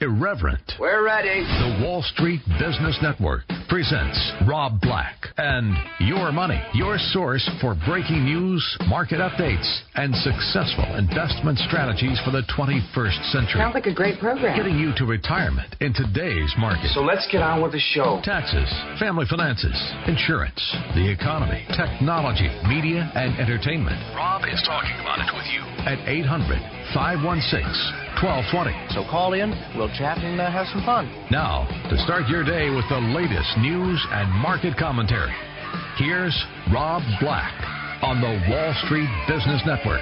irreverent. We're ready. The Wall Street Business Network presents Rob Black and Your Money, your source for breaking news, market updates, and successful investment strategies for the 21st century. Sounds like a great program. Getting you to retirement in today's market. So let's get on with the show. Taxes, family finances, insurance, the economy, technology, media, and entertainment. Rob is talking about it with you at 800 516 1220. So call in, we'll chat and uh, have some fun. Now, to start your day with the latest news and market commentary, here's Rob Black on the Wall Street Business Network.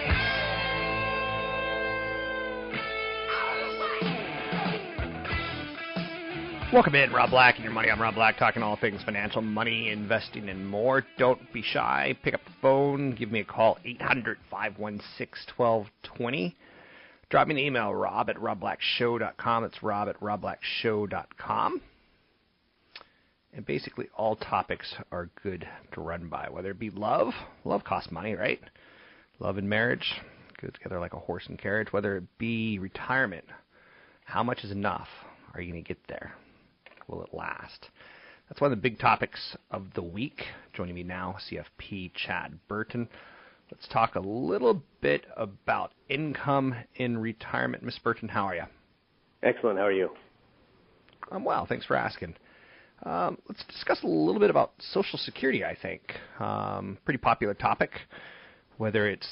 Welcome in, Rob Black and your money. I'm Rob Black, talking all things financial, money, investing, and more. Don't be shy. Pick up the phone. Give me a call, 800 516 1220. Drop me an email, rob at robblackshow.com. It's rob at robblackshow.com. And basically, all topics are good to run by, whether it be love. Love costs money, right? Love and marriage go together like a horse and carriage. Whether it be retirement, how much is enough? Are you going to get there? Will it last? That's one of the big topics of the week. Joining me now, CFP Chad Burton. Let's talk a little bit about income in retirement. Miss Burton, how are you? Excellent. How are you? I'm well. Thanks for asking. Um, let's discuss a little bit about Social Security. I think um, pretty popular topic. Whether it's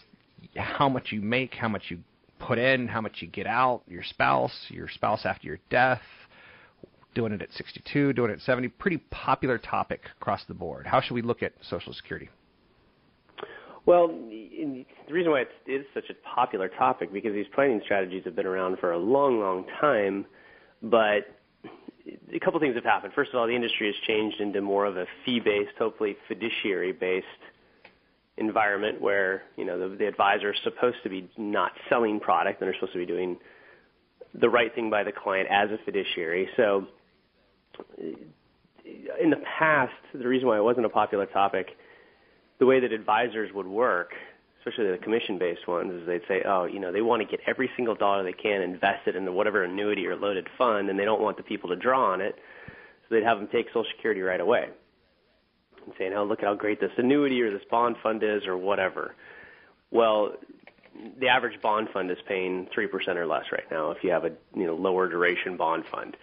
how much you make, how much you put in, how much you get out, your spouse, your spouse after your death, doing it at 62, doing it at 70. Pretty popular topic across the board. How should we look at Social Security? Well, the reason why it is such a popular topic because these planning strategies have been around for a long, long time, but a couple things have happened. First of all, the industry has changed into more of a fee-based, hopefully fiduciary-based environment where you know the, the advisor is supposed to be not selling product and they're supposed to be doing the right thing by the client as a fiduciary. So, in the past, the reason why it wasn't a popular topic the way that advisors would work, especially the commission-based ones, is they'd say, oh, you know, they want to get every single dollar they can invested into whatever annuity or loaded fund, and they don't want the people to draw on it, so they'd have them take Social Security right away and saying, oh, look at how great this annuity or this bond fund is or whatever. Well, the average bond fund is paying three percent or less right now if you have a you know lower duration bond fund,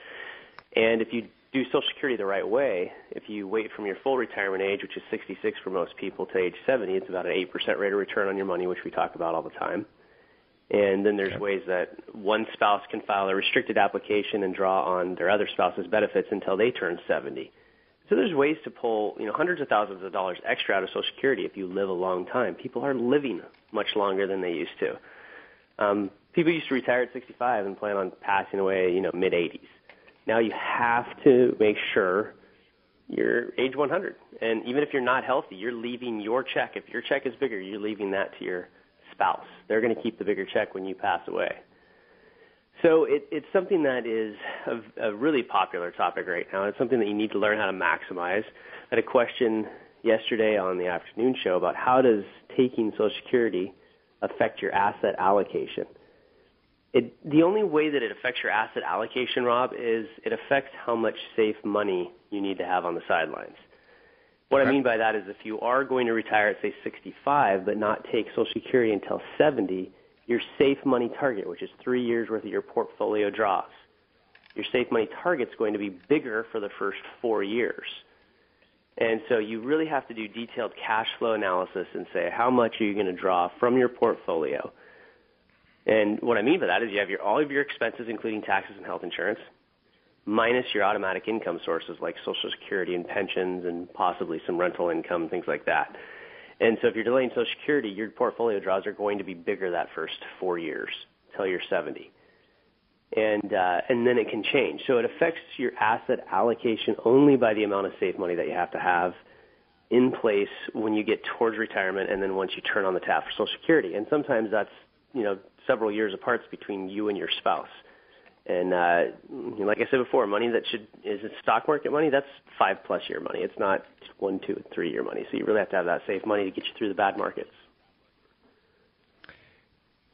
and if you do Social Security the right way, if you wait from your full retirement age, which is 66 for most people, to age 70, it's about an 8% rate of return on your money, which we talk about all the time. And then there's okay. ways that one spouse can file a restricted application and draw on their other spouse's benefits until they turn 70. So there's ways to pull, you know, hundreds of thousands of dollars extra out of Social Security if you live a long time. People are living much longer than they used to. Um, people used to retire at 65 and plan on passing away, you know, mid 80s now you have to make sure you're age 100. And even if you're not healthy, you're leaving your check. If your check is bigger, you're leaving that to your spouse. They're going to keep the bigger check when you pass away. So it, it's something that is a, a really popular topic right now. It's something that you need to learn how to maximize. I had a question yesterday on the afternoon show about how does taking Social Security affect your asset allocation. It, the only way that it affects your asset allocation, Rob, is it affects how much safe money you need to have on the sidelines. What okay. I mean by that is if you are going to retire at, say, 65, but not take Social Security until 70, your safe money target, which is three years worth of your portfolio draws, your safe money target is going to be bigger for the first four years. And so you really have to do detailed cash flow analysis and say how much are you going to draw from your portfolio And what I mean by that is you have your all of your expenses, including taxes and health insurance, minus your automatic income sources like Social Security and pensions, and possibly some rental income, things like that. And so if you're delaying Social Security, your portfolio draws are going to be bigger that first four years till you're 70. And uh, and then it can change. So it affects your asset allocation only by the amount of safe money that you have to have in place when you get towards retirement, and then once you turn on the tap for Social Security. And sometimes that's you know several years apart between you and your spouse. And uh, like I said before, money that should is it stock market money. That's five plus year money. It's not one, two, three year money. So you really have to have that safe money to get you through the bad markets.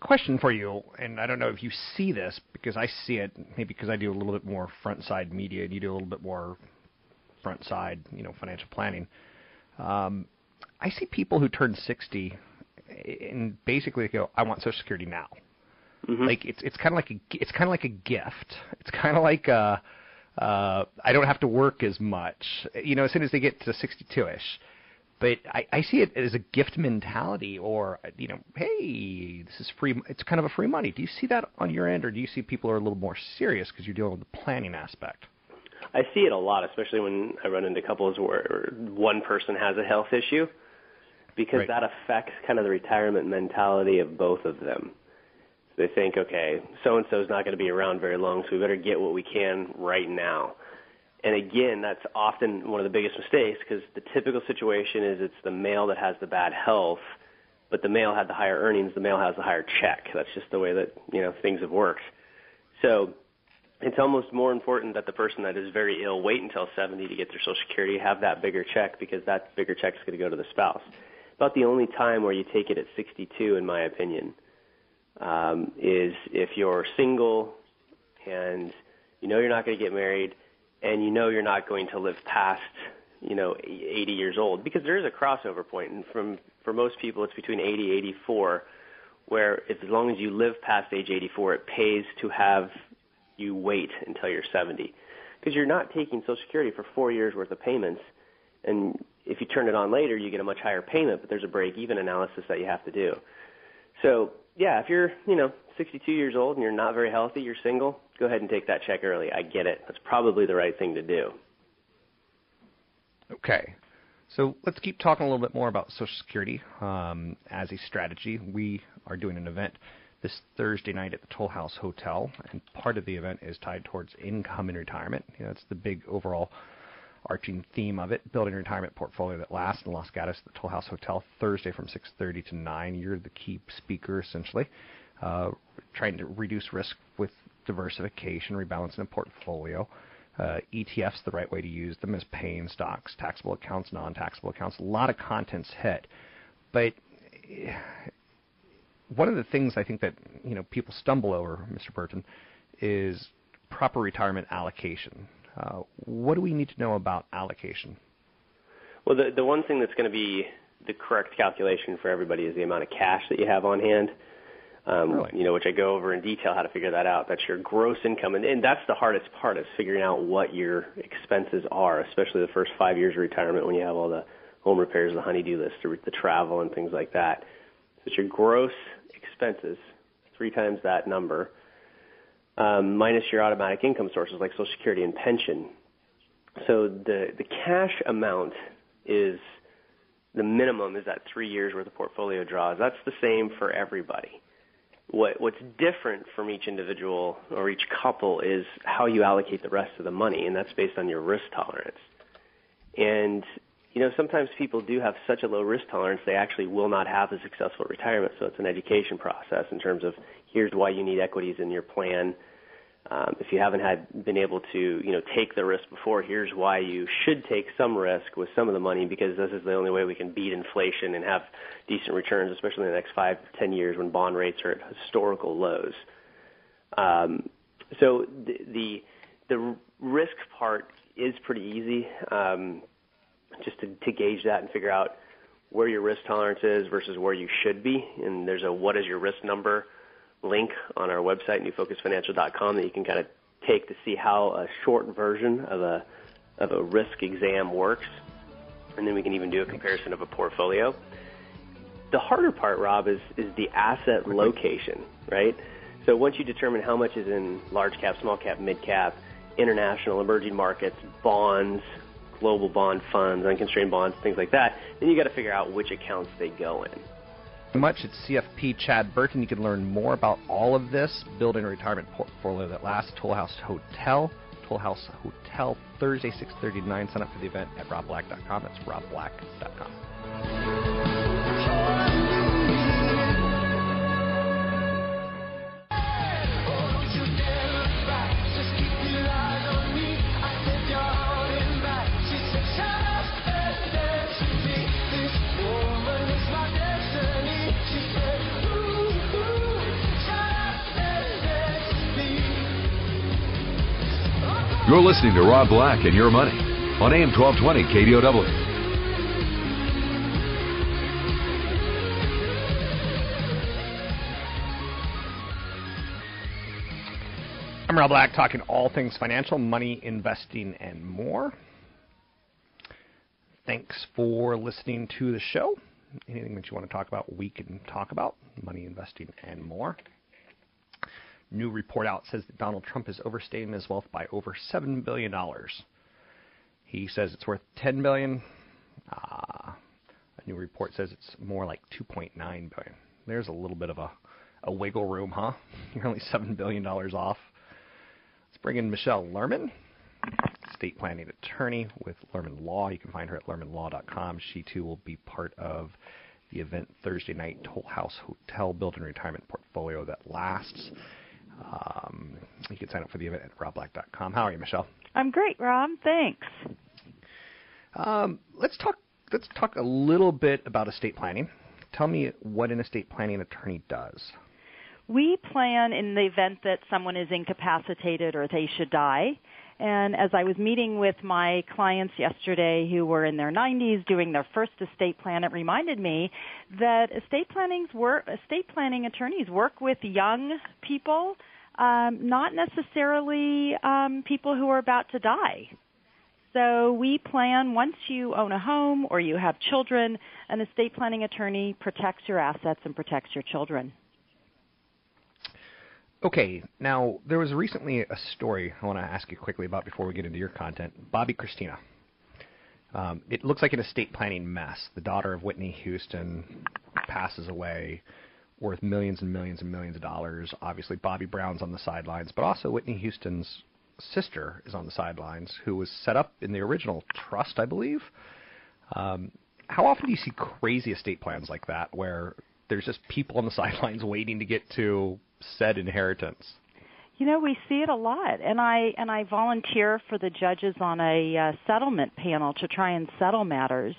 Question for you, and I don't know if you see this because I see it maybe because I do a little bit more front side media and you do a little bit more front side, you know, financial planning. Um, I see people who turn 60 and basically go, "I want Social Security now." Mm-hmm. Like it's it's kind of like a it's kind of like a gift. It's kind of like a, uh, uh, I don't have to work as much. You know, as soon as they get to 62ish. But I, I see it as a gift mentality, or you know, hey, this is free. It's kind of a free money. Do you see that on your end, or do you see people are a little more serious because you're dealing with the planning aspect? I see it a lot, especially when I run into couples where one person has a health issue, because right. that affects kind of the retirement mentality of both of them. They think, okay, so and so is not going to be around very long, so we better get what we can right now. And again, that's often one of the biggest mistakes because the typical situation is it's the male that has the bad health, but the male had the higher earnings, the male has the higher check. That's just the way that you know things have worked. So it's almost more important that the person that is very ill wait until 70 to get their Social Security, have that bigger check because that bigger check is going to go to the spouse. About the only time where you take it at 62, in my opinion um, is if you're single and you know you're not going to get married and you know you're not going to live past you know 80 years old because there is a crossover point and from for most people it's between 80 84 where if as long as you live past age 84 it pays to have you wait until you're 70 because you're not taking social security for 4 years worth of payments and if you turn it on later you get a much higher payment but there's a break even analysis that you have to do. So yeah, if you're, you know, 62 years old and you're not very healthy, you're single, go ahead and take that check early. I get it. That's probably the right thing to do. Okay. So let's keep talking a little bit more about Social Security um, as a strategy. We are doing an event this Thursday night at the Toll House Hotel, and part of the event is tied towards income in retirement. You know, that's the big overall arching theme of it, building a retirement portfolio that lasts in Los Gatos at the Toll House Hotel Thursday from 6:30 to 9. You're the key speaker essentially, uh, trying to reduce risk with diversification, rebalancing a portfolio. Uh, ETFs, the right way to use them is paying stocks, taxable accounts, non-taxable accounts. A lot of content's hit, but eh, one of the things I think that you know people stumble over, Mr. Burton, is proper retirement allocation. Uh, what do we need to know about allocation? Well, the, the one thing that's going to be the correct calculation for everybody is the amount of cash that you have on hand. Um, really? You know, which I go over in detail how to figure that out. That's your gross income, and, and that's the hardest part is figuring out what your expenses are, especially the first five years of retirement when you have all the home repairs, the honeydew list, the, the travel, and things like that. So it's your gross expenses, three times that number, um, minus your automatic income sources like Social Security and pension. So the the cash amount is the minimum is that three years worth of portfolio draws. That's the same for everybody. What what's different from each individual or each couple is how you allocate the rest of the money, and that's based on your risk tolerance. And you know, sometimes people do have such a low risk tolerance they actually will not have a successful retirement. So it's an education process in terms of here's why you need equities in your plan. Um, if you haven't had been able to, you know, take the risk before, here's why you should take some risk with some of the money because this is the only way we can beat inflation and have decent returns, especially in the next five ten years when bond rates are at historical lows. Um, so the, the the risk part is pretty easy. Um, just to, to gauge that and figure out where your risk tolerance is versus where you should be. And there's a what is your risk number link on our website, newfocusfinancial.com, that you can kind of take to see how a short version of a of a risk exam works. And then we can even do a comparison of a portfolio. The harder part, Rob, is is the asset location, right? So once you determine how much is in large cap, small cap, mid cap, international, emerging markets, bonds, global bond funds, unconstrained bonds, things like that, then you got to figure out which accounts they go in much. It's CFP Chad Burton. You can learn more about all of this, building a retirement portfolio that lasts. Toll House Hotel, Toll House Hotel, Thursday, 6:30 to 9. Sign up for the event at robblack.com. That's robblack.com. You're listening to Rob Black and Your Money on AM 1220 KDOW. I'm Rob Black, talking all things financial, money, investing, and more. Thanks for listening to the show. Anything that you want to talk about, we can talk about money, investing, and more new report out says that Donald Trump is overstating his wealth by over seven billion dollars. He says it's worth ten billion. Uh, a new report says it's more like 2.9 billion. There's a little bit of a, a wiggle room, huh? You're only seven billion dollars off. Let's bring in Michelle Lerman, estate planning attorney with Lerman Law. You can find her at lermanlaw.com. She too will be part of the event Thursday night, Toll House Hotel Build and Retirement Portfolio that lasts. Um, you can sign up for the event at robblack.com. How are you, Michelle? I'm great, Rob. Thanks. Um, let's talk. Let's talk a little bit about estate planning. Tell me what an estate planning attorney does. We plan in the event that someone is incapacitated or they should die. And as I was meeting with my clients yesterday who were in their 90s doing their first estate plan, it reminded me that estate planning's work, estate planning attorneys work with young people, um, not necessarily um, people who are about to die. So we plan once you own a home or you have children, an estate planning attorney protects your assets and protects your children. Okay, now there was recently a story I want to ask you quickly about before we get into your content. Bobbi Kristina. Um, it looks like an estate planning mess. The daughter of Whitney Houston passes away, worth millions and millions and millions of dollars. Obviously, Bobby Brown's on the sidelines, but also Whitney Houston's sister is on the sidelines, who was set up in the original trust, I believe. Um, how often do you see crazy estate plans like that, where there's just people on the sidelines waiting to get to said inheritance? You know, we see it a lot, and I and I volunteer for the judges on a uh, settlement panel to try and settle matters.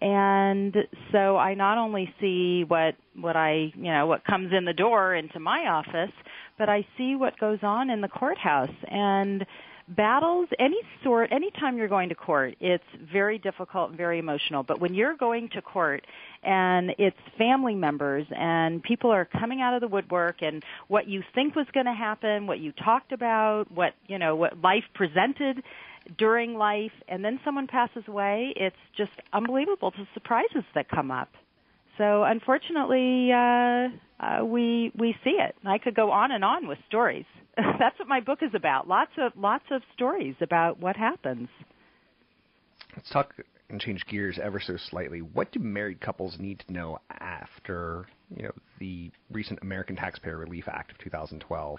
And so I not only see what what I you know what comes in the door into my office, but I see what goes on in the courthouse. And battles, any sort, anytime you're going to court, it's very difficult and very emotional. But when you're going to court and it's family members and people are coming out of the woodwork and what you think was going to happen, what you talked about, what, you know, what life presented during life, and then someone passes away, it's just unbelievable the surprises that come up. So unfortunately, uh, uh, we we see it. I could go on and on with stories. That's what my book is about. Lots of lots of stories about what happens. Let's talk and change gears ever so slightly. What do married couples need to know after you know the recent American Taxpayer Relief Act of 2012?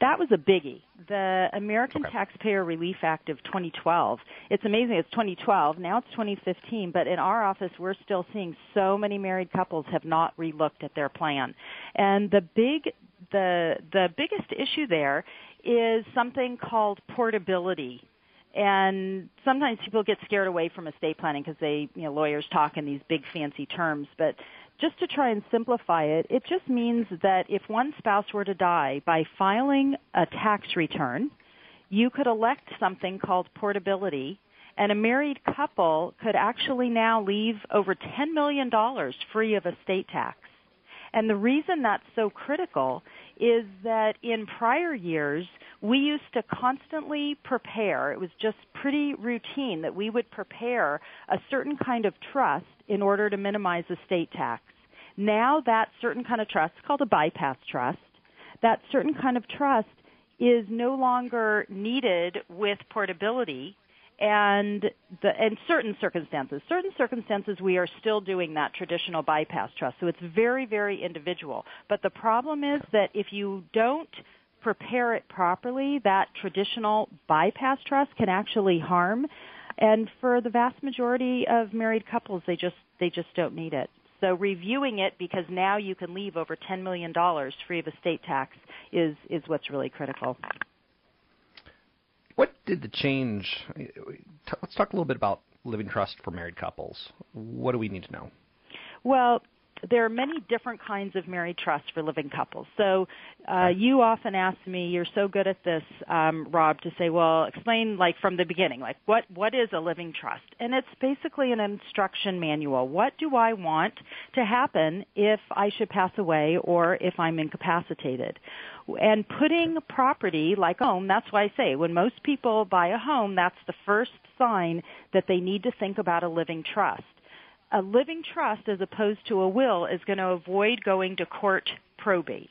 That was a biggie. The American okay. Taxpayer Relief Act of 2012. It's amazing. It's 2012. Now it's 2015. But in our office, we're still seeing so many married couples have not relooked at their plan. And the big, the the biggest issue there is something called portability and sometimes people get scared away from estate planning because they you know lawyers talk in these big fancy terms but just to try and simplify it it just means that if one spouse were to die by filing a tax return you could elect something called portability and a married couple could actually now leave over $10 million free of estate tax. And the reason that's so critical is that in prior years, we used to constantly prepare, it was just pretty routine that we would prepare a certain kind of trust in order to minimize estate tax. Now that certain kind of trust, called a bypass trust, that certain kind of trust is no longer needed with portability and the in certain circumstances. Certain circumstances we are still doing that traditional bypass trust. So it's very very individual. But the problem is that if you don't prepare it properly that traditional bypass trust can actually harm. And for the vast majority of married couples they just they just don't need it. So reviewing it because now you can leave over $10 million free of estate tax is, is what's really critical. What did the change? Let's talk a little bit about living trust for married couples. What do we need to know? Well, there are many different kinds of married trusts for living couples. So uh, you often ask me, you're so good at this, um, Rob, to say, well, explain like from the beginning, like what what is a living trust? And it's basically an instruction manual. What do I want to happen if I should pass away or if I'm incapacitated? And putting property like home, that's why I say when most people buy a home, that's the first sign that they need to think about a living trust a living trust as opposed to a will is going to avoid going to court probate.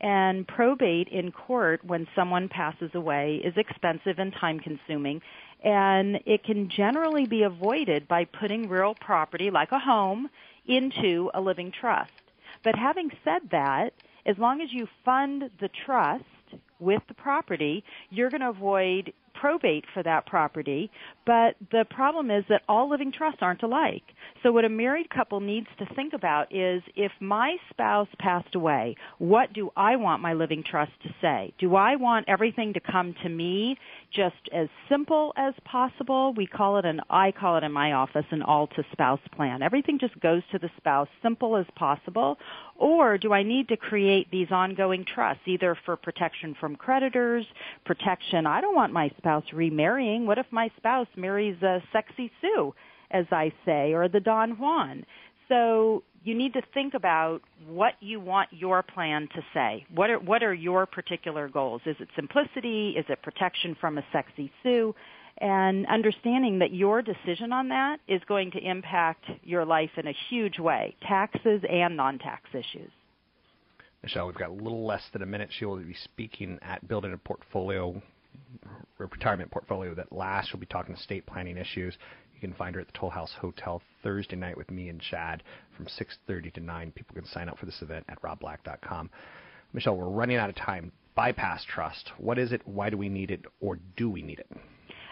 And probate in court when someone passes away is expensive and time consuming and it can generally be avoided by putting real property like a home into a living trust. But having said that, as long as you fund the trust with the property, you're going to avoid probate for that property, but the problem is that all living trusts aren't alike. So what a married couple needs to think about is if my spouse passed away, what do I want my living trust to say? Do I want everything to come to me just as simple as possible? We call it an I call it in my office an all to spouse plan. Everything just goes to the spouse simple as possible or do I need to create these ongoing trusts either for protection from creditors, protection I don't want my spouse remarrying. What if my spouse marries a sexy Sue, as I say, or the Don Juan? So you need to think about what you want your plan to say. What are what are your particular goals? Is it simplicity? Is it protection from a sexy Sue? And understanding that your decision on that is going to impact your life in a huge way, taxes and non-tax issues. Michelle, we've got a little less than a minute. She will be speaking at Building a Portfolio, retirement portfolio that lasts. She'll be talking estate planning issues. You can find her at the Toll House Hotel Thursday night with me and Chad from 6:30 to 9. People can sign up for this event at robblack.com. Michelle, we're running out of time. Bypass trust. What is it? Why do we need it, or do we need it?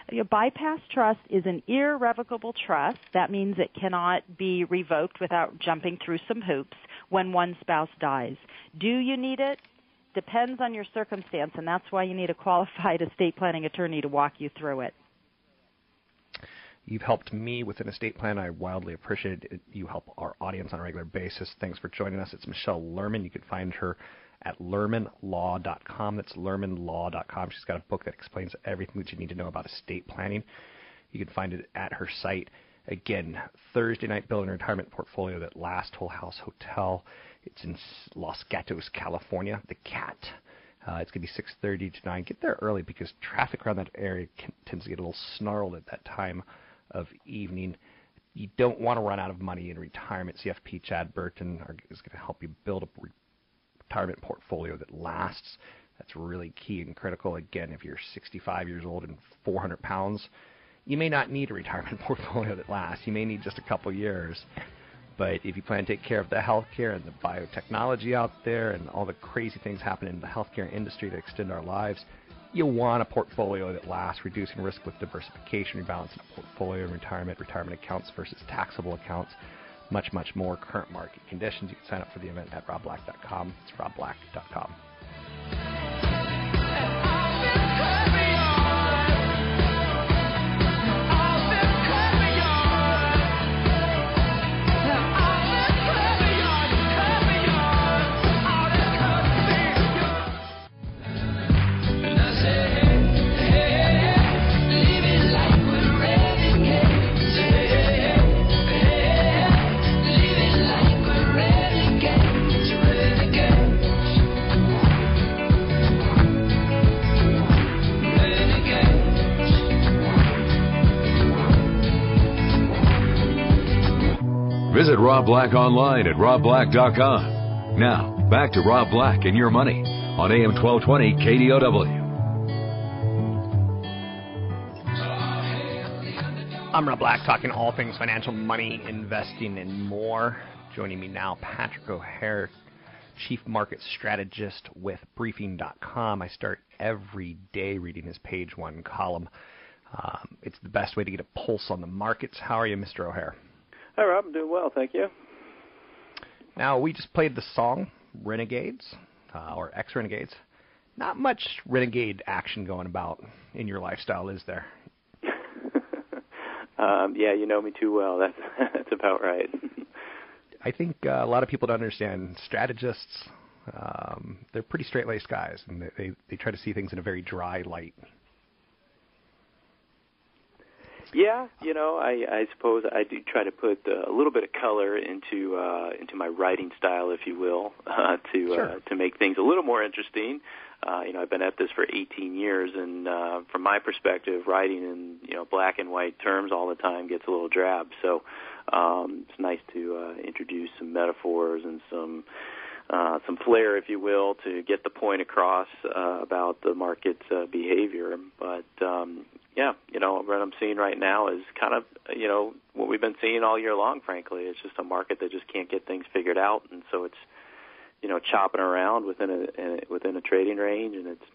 A bypass trust is an irrevocable trust. That means it cannot be revoked without jumping through some hoops when one spouse dies. Do you need it? Depends on your circumstance, and that's why you need a qualified estate planning attorney to walk you through it. You've helped me with an estate plan. I wildly appreciate it. You help our audience on a regular basis. Thanks for joining us. It's Michelle Lerman. You can find her at lermanlaw.com. That's lermanlaw.com. She's got a book that explains everything that you need to know about estate planning. You can find it at her site. Again, Thursday night building retirement portfolio that last Toll House Hotel. It's in Los Gatos, California. The Cat. Uh, it's going to be 6:30 to 9. Get there early because traffic around that area can, tends to get a little snarled at that time of evening. You don't want to run out of money in retirement. CFP Chad Burton are, is going to help you build a retirement portfolio that lasts. That's really key and critical. Again, if you're 65 years old and 400 pounds, you may not need a retirement portfolio that lasts. You may need just a couple years. But if you plan to take care of the healthcare and the biotechnology out there and all the crazy things happening in the healthcare industry to extend our lives, you'll want a portfolio that lasts, reducing risk with diversification, rebalancing a portfolio in retirement, retirement accounts versus taxable accounts, much, much more current market conditions. You can sign up for the event at robblack.com. It's robblack.com. Rob Black online at robblack.com. Now, back to Rob Black and your money on AM 1220 KDOW. I'm Rob Black, talking all things financial, money, investing, and more. Joining me now, Patrick O'Hare, Chief Market Strategist with Briefing.com. I start every day reading his page one column. Um, it's the best way to get a pulse on the markets. How are you, Mr. O'Hare? Hi, Rob. I'm doing well, thank you. Now, we just played the song Renegades, uh, or Ex Renegades. Not much renegade action going about in your lifestyle, is there? um, yeah, you know me too well. That's that's about right. I think uh, a lot of people don't understand strategists. Um, they're pretty straight-laced guys, and they, they they try to see things in a very dry light. Yeah, you know, I, I suppose I do try to put uh, a little bit of color into uh, into my writing style, if you will, uh, to sure. uh, to make things a little more interesting. Uh, you know, I've been at this for 18 years, and uh, from my perspective, writing in you know black and white terms all the time gets a little drab. So um, it's nice to uh, introduce some metaphors and some uh, some flair, if you will, to get the point across uh, about the market's uh, behavior. But um, yeah, you know, what I'm seeing right now is kind of, you know, what we've been seeing all year long. Frankly, it's just a market that just can't get things figured out, and so it's, you know, chopping around within a within a trading range, and it's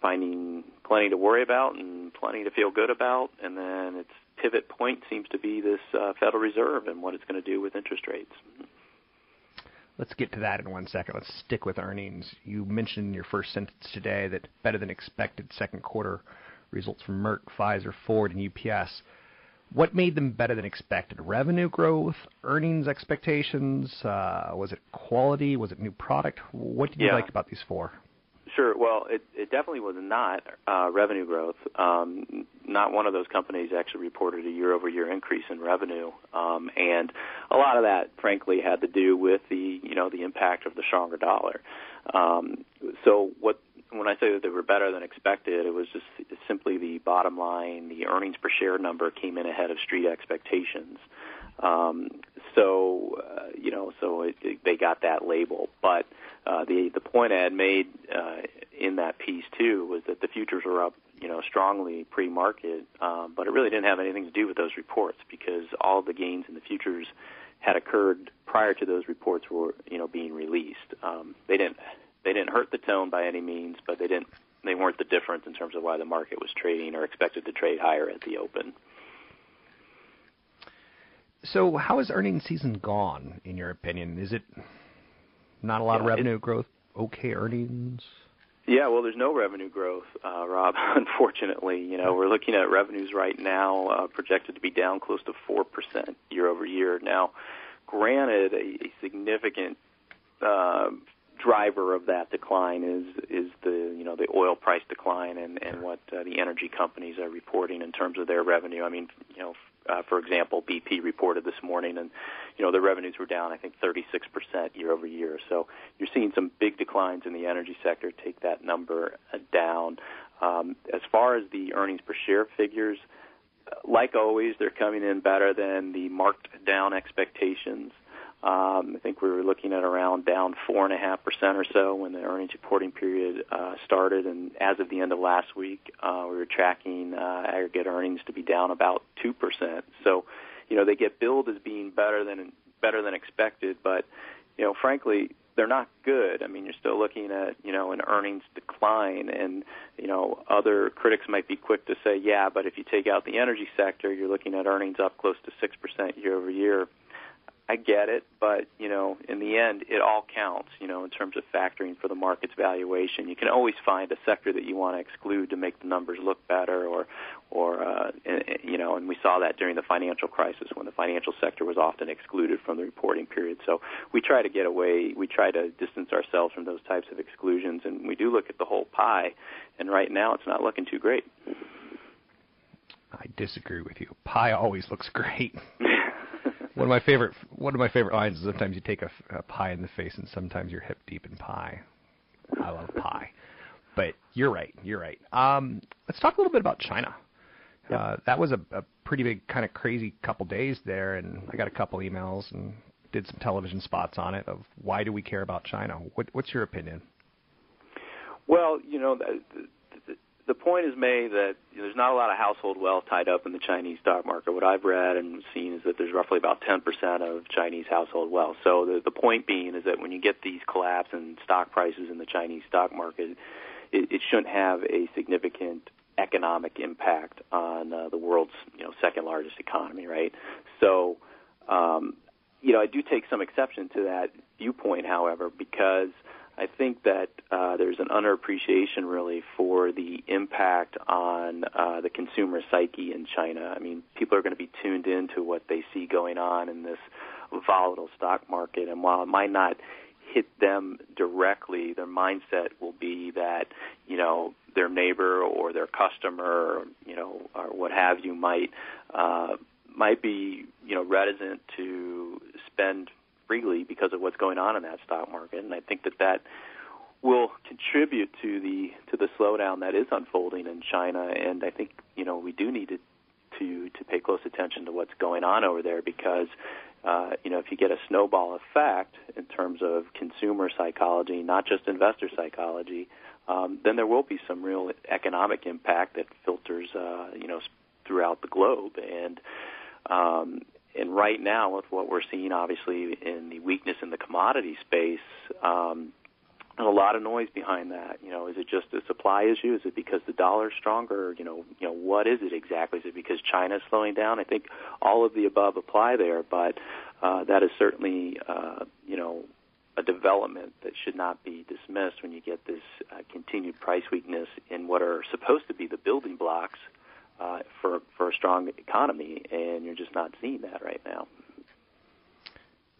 finding plenty to worry about and plenty to feel good about, and then its pivot point seems to be this uh, Federal Reserve and what it's going to do with interest rates. Let's get to that in one second. Let's stick with earnings. You mentioned in your first sentence today that better than expected second quarter results from Merck, Pfizer, Ford, and UPS. What made them better than expected? Revenue growth, earnings expectations? Uh, was it quality? Was it new product? What did you Yeah. like about these four? Sure. Well, it, it definitely was not uh, revenue growth. Um, not one of those companies actually reported a year-over-year increase in revenue, um, and a lot of that, frankly, had to do with the you know the impact of the stronger dollar. Um, so what when I say that they were better than expected, it was just simply the bottom line, the earnings per share number came in ahead of street expectations. Um, so uh, you know, so it, it, they got that label. But uh, the the point I had made uh, in that piece too was that the futures were up, you know, strongly pre-market, um, but it really didn't have anything to do with those reports because all the gains in the futures had occurred prior to those reports were you know being released. Um, they didn't they didn't hurt the tone by any means, but they didn't they weren't the difference in terms of why the market was trading or expected to trade higher at the open. So, how has earnings season gone, in your opinion? Is it not a lot of Yeah, it- revenue growth? Okay, earnings. Yeah, well, there's no revenue growth, uh, Rob. Unfortunately, you know, we're looking at revenues right now uh, projected to be down close to four percent year over year. Now, granted, a, a significant uh, driver of that decline is is the you know the oil price decline and and what uh, the energy companies are reporting in terms of their revenue. I mean, you know, uh, for example, BP reported this morning, and you know their revenues were down, I think, 36 percent year over year. So you're seeing some big declines in the energy sector take that number uh, down. Um, as far as the earnings per share figures, uh, like always, they're coming in better than the marked down expectations. Um, I think we were looking at around down four and a half percent or so when the earnings reporting period uh, started, and as of the end of last week, uh, we were tracking uh, aggregate earnings to be down about two percent. So, you know, they get billed as being better than better than expected, but you know, frankly, they're not good. I mean, you're still looking at you know an earnings decline, and you know other critics might be quick to say, yeah, but if you take out the energy sector, you're looking at earnings up close to six percent year over year. I get it, but you know, in the end, it all counts. You know, in terms of factoring for the market's valuation, you can always find a sector that you want to exclude to make the numbers look better, or, or uh, and, you know, and we saw that during the financial crisis when the financial sector was often excluded from the reporting period. So we try to get away, we try to distance ourselves from those types of exclusions, and we do look at the whole pie. And right now, it's not looking too great. I disagree with you. Pie always looks great. one of my favorite one of my favorite lines is sometimes you take a, a pie in the face and sometimes you're hip deep in pie. I love pie. But you're right. You're right. Um, let's talk a little bit about China. Uh, that was a, a pretty big kind of crazy couple days there, and I got a couple emails and did some television spots on it. Of why do we care about China? What, what's your opinion? Well, you know, the, point is made that you know, there's not a lot of household wealth tied up in the Chinese stock market. What I've read and seen is that there's roughly about 10% of Chinese household wealth. So the, the point being is that when you get these collapse in stock prices in the Chinese stock market, it, it shouldn't have a significant economic impact on uh, the world's you know second largest economy, right? So, um, you know, I do take some exception to that viewpoint, however, because I think that uh, there's an underappreciation really for the impact on uh, the consumer psyche in China. I mean, people are going to be tuned into what they see going on in this volatile stock market, and while it might not hit them directly, their mindset will be that you know their neighbor or their customer, you know, or what have you, might uh, might be you know reticent to spend freely because of what's going on in that stock market, and I think that that will contribute to the to the slowdown that is unfolding in China. And I think you know we do need to to to pay close attention to what's going on over there because uh, you know if you get a snowball effect in terms of consumer psychology, not just investor psychology, um, then there will be some real economic impact that filters uh, you know throughout the globe and. Um, and right now, with what we're seeing, obviously in the weakness in the commodity space, um, a lot of noise behind that. You know, is it just a supply issue? Is it because the dollar's stronger? You know, you know, what is it exactly? Is it because China's slowing down? I think all of the above apply there, but uh, that is certainly, uh, you know, a development that should not be dismissed when you get this uh, continued price weakness in what are supposed to be the building blocks uh, for for a strong economy, and you're just not seeing that right now.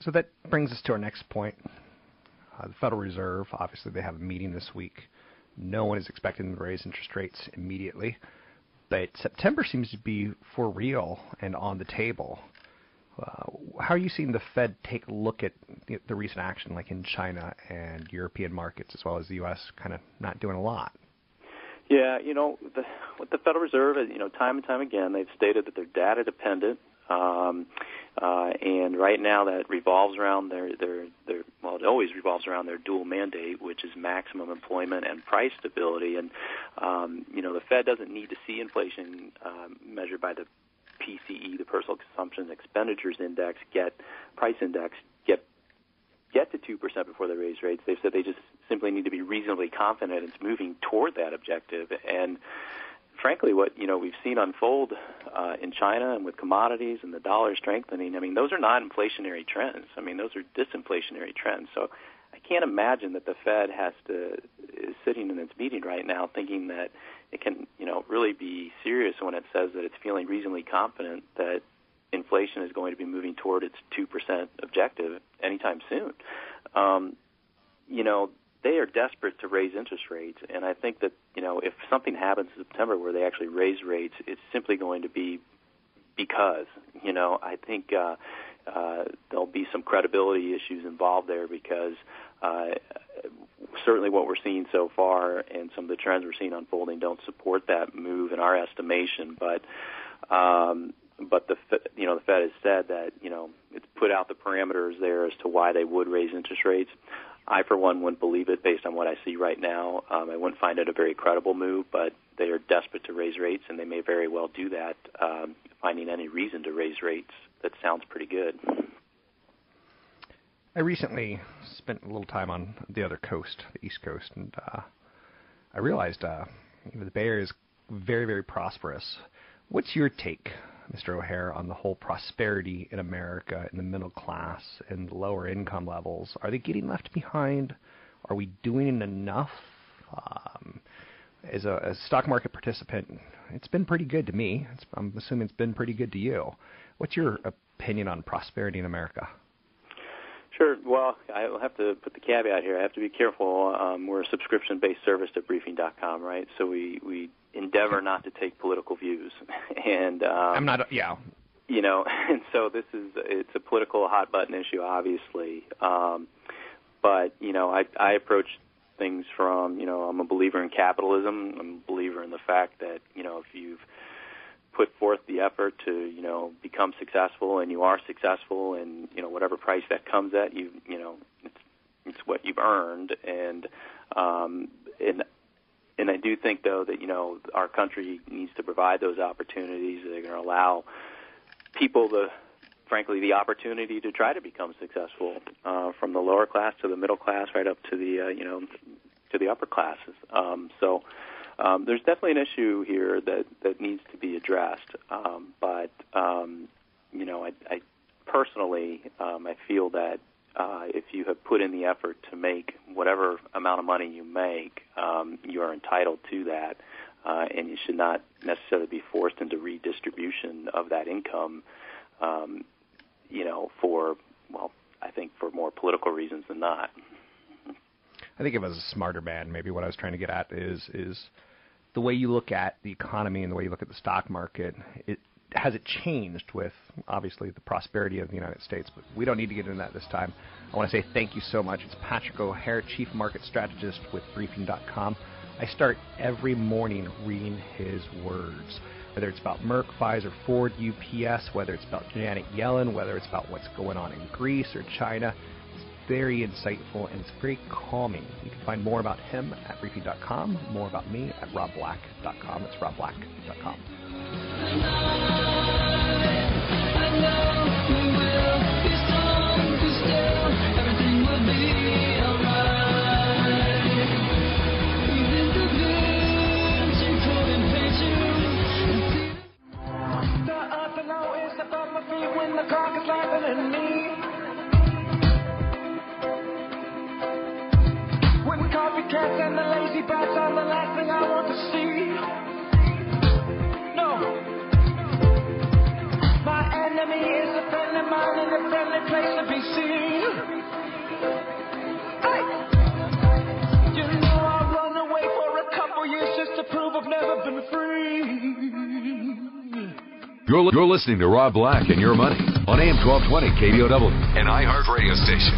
So that brings us to our next point. Uh, the Federal Reserve, obviously, they have a meeting this week. No one is expecting them to raise interest rates immediately, but September seems to be for real and on the table. Uh, how are you seeing the Fed take a look at the, the recent action, like in China and European markets, as well as the U.S., kind of not doing a lot? Yeah, you know, the, with the Federal Reserve, you know, time and time again, they've stated that they're data dependent. Um, uh, and right now, that revolves around their their their well, it always revolves around their dual mandate, which is maximum employment and price stability. And um, you know, the Fed doesn't need to see inflation um, measured by the PCE, the Personal Consumption Expenditures Index, get price index, get to 2% before they raise rates. They've said they just simply need to be reasonably confident it's moving toward that objective. And frankly, what you know we've seen unfold uh, in China and with commodities and the dollar strengthening, I mean, those are not inflationary trends. I mean, those are disinflationary trends. So I can't imagine that the Fed has to is sitting in its meeting right now thinking that it can, you know, really be serious when it says that it's feeling reasonably confident that inflation is going to be moving toward its 2% objective anytime soon. Um, you know, they are desperate to raise interest rates, and I think that you know if something happens in September where they actually raise rates, it's simply going to be because you know I think uh, uh, there'll be some credibility issues involved there because uh, certainly what we're seeing so far and some of the trends we're seeing unfolding don't support that move in our estimation, but. Um, but the you know the Fed has said that you know it's put out the parameters there as to why they would raise interest rates. I, for one, wouldn't believe it based on what I see right now. Um, I wouldn't find it a very credible move, but they are desperate to raise rates, and they may very well do that, um, finding any reason to raise rates. That sounds pretty good. I recently spent a little time on the other coast, the East Coast, and uh, I realized uh, you know, the Bay Area is very, very prosperous. What's your take Mr. O'Hare, on the whole prosperity in America in the middle class and lower income levels. Are they getting left behind? Are we doing enough? Um, as a, as stock market participant, it's been pretty good to me. It's, I'm assuming it's been pretty good to you. What's your opinion on prosperity in America? Sure. Well, I'll have to put the caveat here. I have to be careful. Um, we're a subscription-based service at Briefing.com, right? So we we endeavor not to take political views. and um, I'm not. Yeah. You know, and so this is it's a political hot button issue, obviously. Um, but you know, I I approach things from you know I'm a believer in capitalism. I'm a believer in the fact that you know if you've put forth the effort to you know become successful, and you are successful, and you know whatever price that comes at, you you know it's it's what you've earned, and um, and and I do think though that you know our country needs to provide those opportunities that are going to allow people the frankly the opportunity to try to become successful uh, from the lower class to the middle class right up to the uh, you know to the upper classes. Um, so um, there's definitely an issue here that that needs to be addressed. Um, but um, you know, I, I personally um, I feel that uh, if you have put in the effort to make whatever amount of money you make, um, you are entitled to that, uh, and you should not necessarily be forced into redistribution of that income. Um, you know, for well, I think for more political reasons than not. I think if I was a smarter man, maybe what I was trying to get at is is the way you look at the economy and the way you look at the stock market. It has it changed with obviously the prosperity of the United States, but we don't need to get into that this time. I want to say thank you so much. It's Patrick O'Hare, Chief Market Strategist with Briefing.com. I start every morning reading his words whether it's about Merck, Pfizer, Ford, UPS, whether it's about Janet Yellen, whether it's about what's going on in Greece or China. Very insightful and it's very calming. You can find more about him at briefing.com, more about me at robblack.com. It's robblack.com. to prove I've never been free. You're, you're listening to Rob Black and Your Money on AM 1220 KDOW, an iHeart radio station.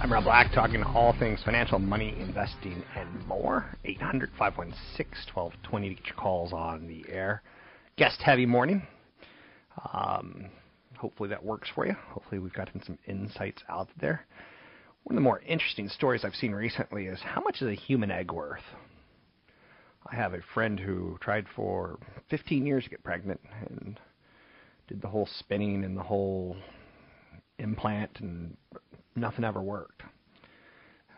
I'm Rob Black, talking all things financial, money, investing, and more. 800 516 1220 to get your calls on the air. Guest heavy morning. Um, hopefully that works for you. Hopefully we've gotten some insights out there. One of the more interesting stories I've seen recently is how much is a human egg worth? I have a friend who tried for 15 years to get pregnant and did the whole spinning and the whole implant and nothing ever worked.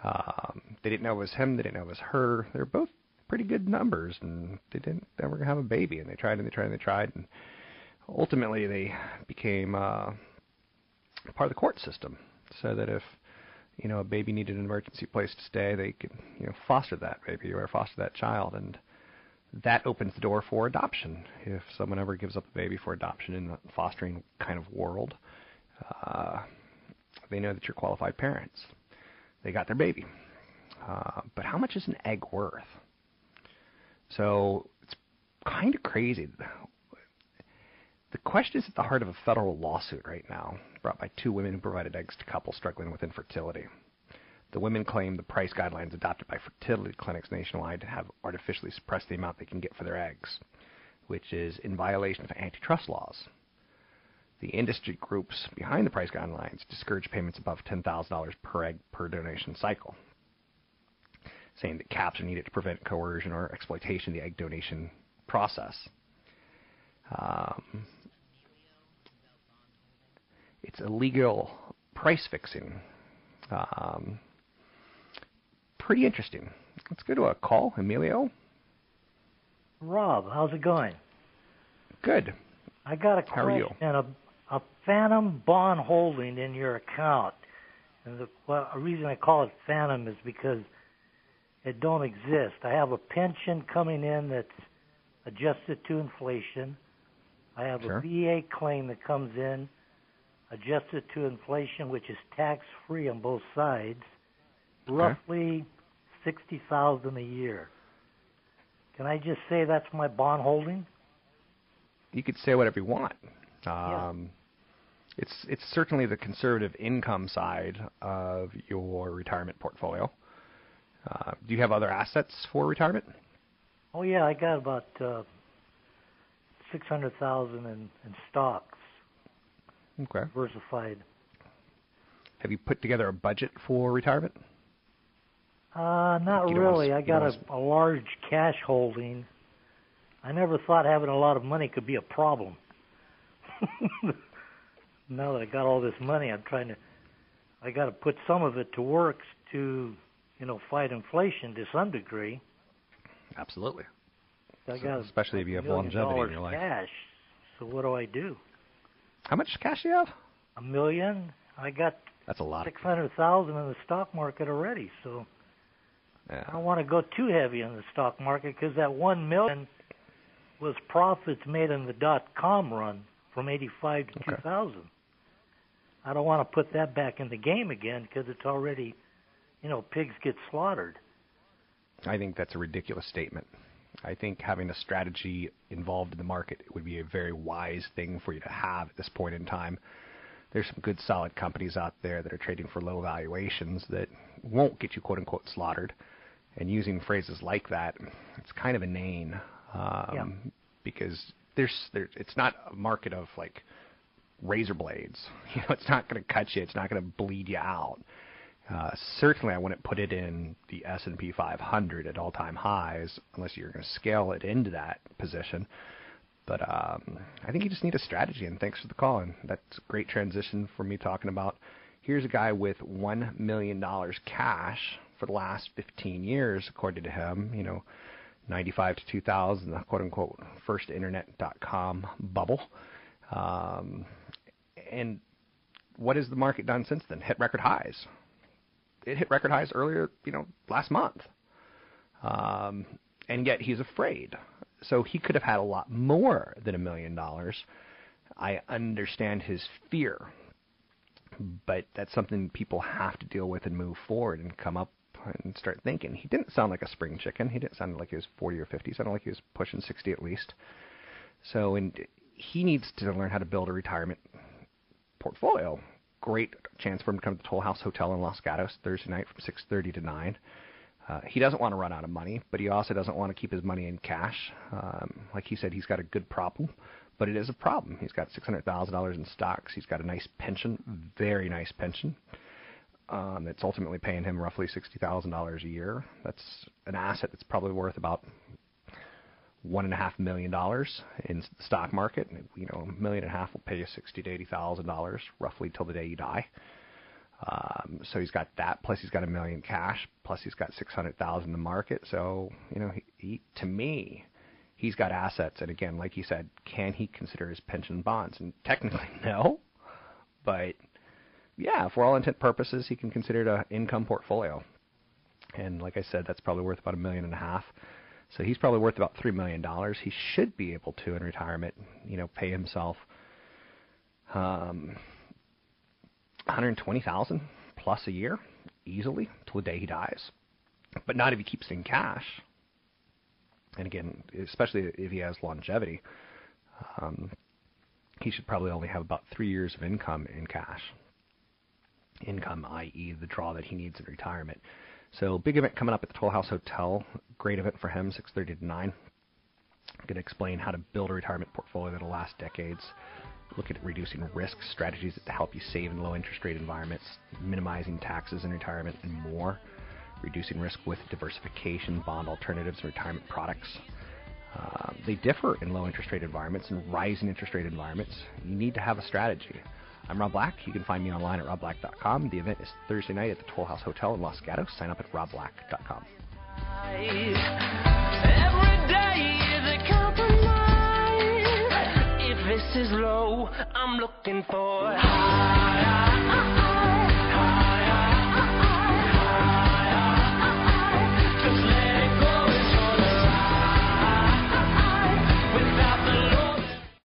Um, they didn't know it was him. They didn't know it was her. They were both pretty good numbers, and they didn't ever have a baby. And they tried and they tried and they tried, and ultimately they became uh, part of the court system, so that if you know a baby needed an emergency place to stay, they could you know foster that baby or foster that child, and that opens the door for adoption. If someone ever gives up a baby for adoption in the fostering kind of world, uh, they know that you're qualified parents. They got their baby. Uh, but how much is an egg worth? So it's kind of crazy. The question is at the heart of a federal lawsuit right now, brought by two women who provided eggs to couples struggling with infertility. The women claim the price guidelines adopted by fertility clinics nationwide have artificially suppressed the amount they can get for their eggs, which is in violation of antitrust laws. The industry groups behind the price guidelines discourage payments above $10,000 per egg per donation cycle, saying that caps are needed to prevent coercion or exploitation of the egg donation process. Um, it's illegal price fixing. Um, pretty interesting. Let's go to a call. Emilio? Rob, how's it going? Good. I got a How are you? question a phantom bond holding in your account. And the well, the reason I call it phantom is because it don't exist. I have a pension coming in that's adjusted to inflation. I have Sure. a VA claim that comes in adjusted to inflation, which is tax free on both sides, roughly sixty thousand a year. Can I just say that's my bond holding? You could say whatever you want. Um, It's it's certainly the conservative income side of your retirement portfolio. Uh, do you have other assets for retirement? Oh yeah, I got about uh, six hundred thousand in, in stocks. Okay. Diversified. Have you put together a budget for retirement? Uh, not really. I got a, a large cash holding. I never thought having a lot of money could be a problem. now that I got all this money, I'm trying to. I got to put some of it to work to, you know, fight inflation to some degree. Absolutely. So- got especially if you have longevity in your life. Cash. So what do I do? How much cash do you have? A million. I got That's a lot. six hundred thousand in the stock market already. So Yeah. I don't want to go too heavy on the stock market because that one million was profits made in the dot com run from eighty five to two thousand. I don't want to put that back in the game again because it's already, you know, pigs get slaughtered. I think that's a ridiculous statement. I think having a strategy involved in the market would be a very wise thing for you to have at this point in time. There's some good solid companies out there that are trading for low valuations that won't get you quote unquote slaughtered. And using phrases like that, it's kind of inane um, Yeah. because there's there it's not a market of like razor blades. You know, it's not going to cut you. It's not going to bleed you out. Uh, certainly, I wouldn't put it in the S&P 500 at all-time highs unless you're going to scale it into that position. But um, I think you just need a strategy. And thanks for the call. And that's a great transition for me talking about. Here's a guy with one million dollars cash for the last 15 years, according to him. You know, 95 to 2000, the quote-unquote first internet.com bubble. Um, and what has the market done since then? Hit record highs. It hit record highs earlier, you know, last month. Um, and yet he's afraid. So he could have had a lot more than a million dollars. I understand his fear, but that's something people have to deal with and move forward and come up and start thinking. He didn't sound like a spring chicken. He didn't sound like he was 40 or 50. He sounded like he was pushing 60 at least. So, and he needs to learn how to build a retirement portfolio. Great chance for him to come to the Toll House Hotel in Los Gatos Thursday night from 6:30 to 9. Uh, he doesn't want to run out of money, but he also doesn't want to keep his money in cash. Um, like he said, he's got a good problem, but it is a problem. He's got $600,000 in stocks. He's got a nice pension, very nice pension. Um, that's ultimately paying him roughly $60,000 a year. That's an asset that's probably worth about one and a half million dollars in the stock market. You know, a million and a half will pay you sixty to eighty thousand dollars roughly till the day you die. Um, so he's got that. Plus he's got a million cash. Plus he's got six hundred thousand in the market. So you know, he, he to me, he's got assets. And again, like you said, can he consider his pension bonds? And technically, no. But yeah, for all intent purposes, he can consider it an income portfolio. And like I said, that's probably worth about a million and a half. So he's probably worth about three million dollars. He should be able to, in retirement, you know, pay himself um, one hundred twenty thousand plus a year easily till the day he dies. But not if he keeps in cash. And again, especially if he has longevity, um, he should probably only have about three years of income in cash. Income, i.e., the draw that he needs in retirement. So big event coming up at the Toll House Hotel. Great event for him, 6:30 to 9. Going to explain how to build a retirement portfolio that'll last decades. Look at reducing risk strategies that help you save in low interest rate environments, minimizing taxes in retirement, and more. Reducing risk with diversification, bond alternatives, and retirement products. Uh, they differ in low interest rate environments and rising interest rate environments. You need to have a strategy. I'm Rob Black. You can find me online at robblack.com. The event is Thursday night at the Toll House Hotel in Los Gatos. Sign up at robblack.com. Every day is a compromise. If this is low, I'm looking for higher.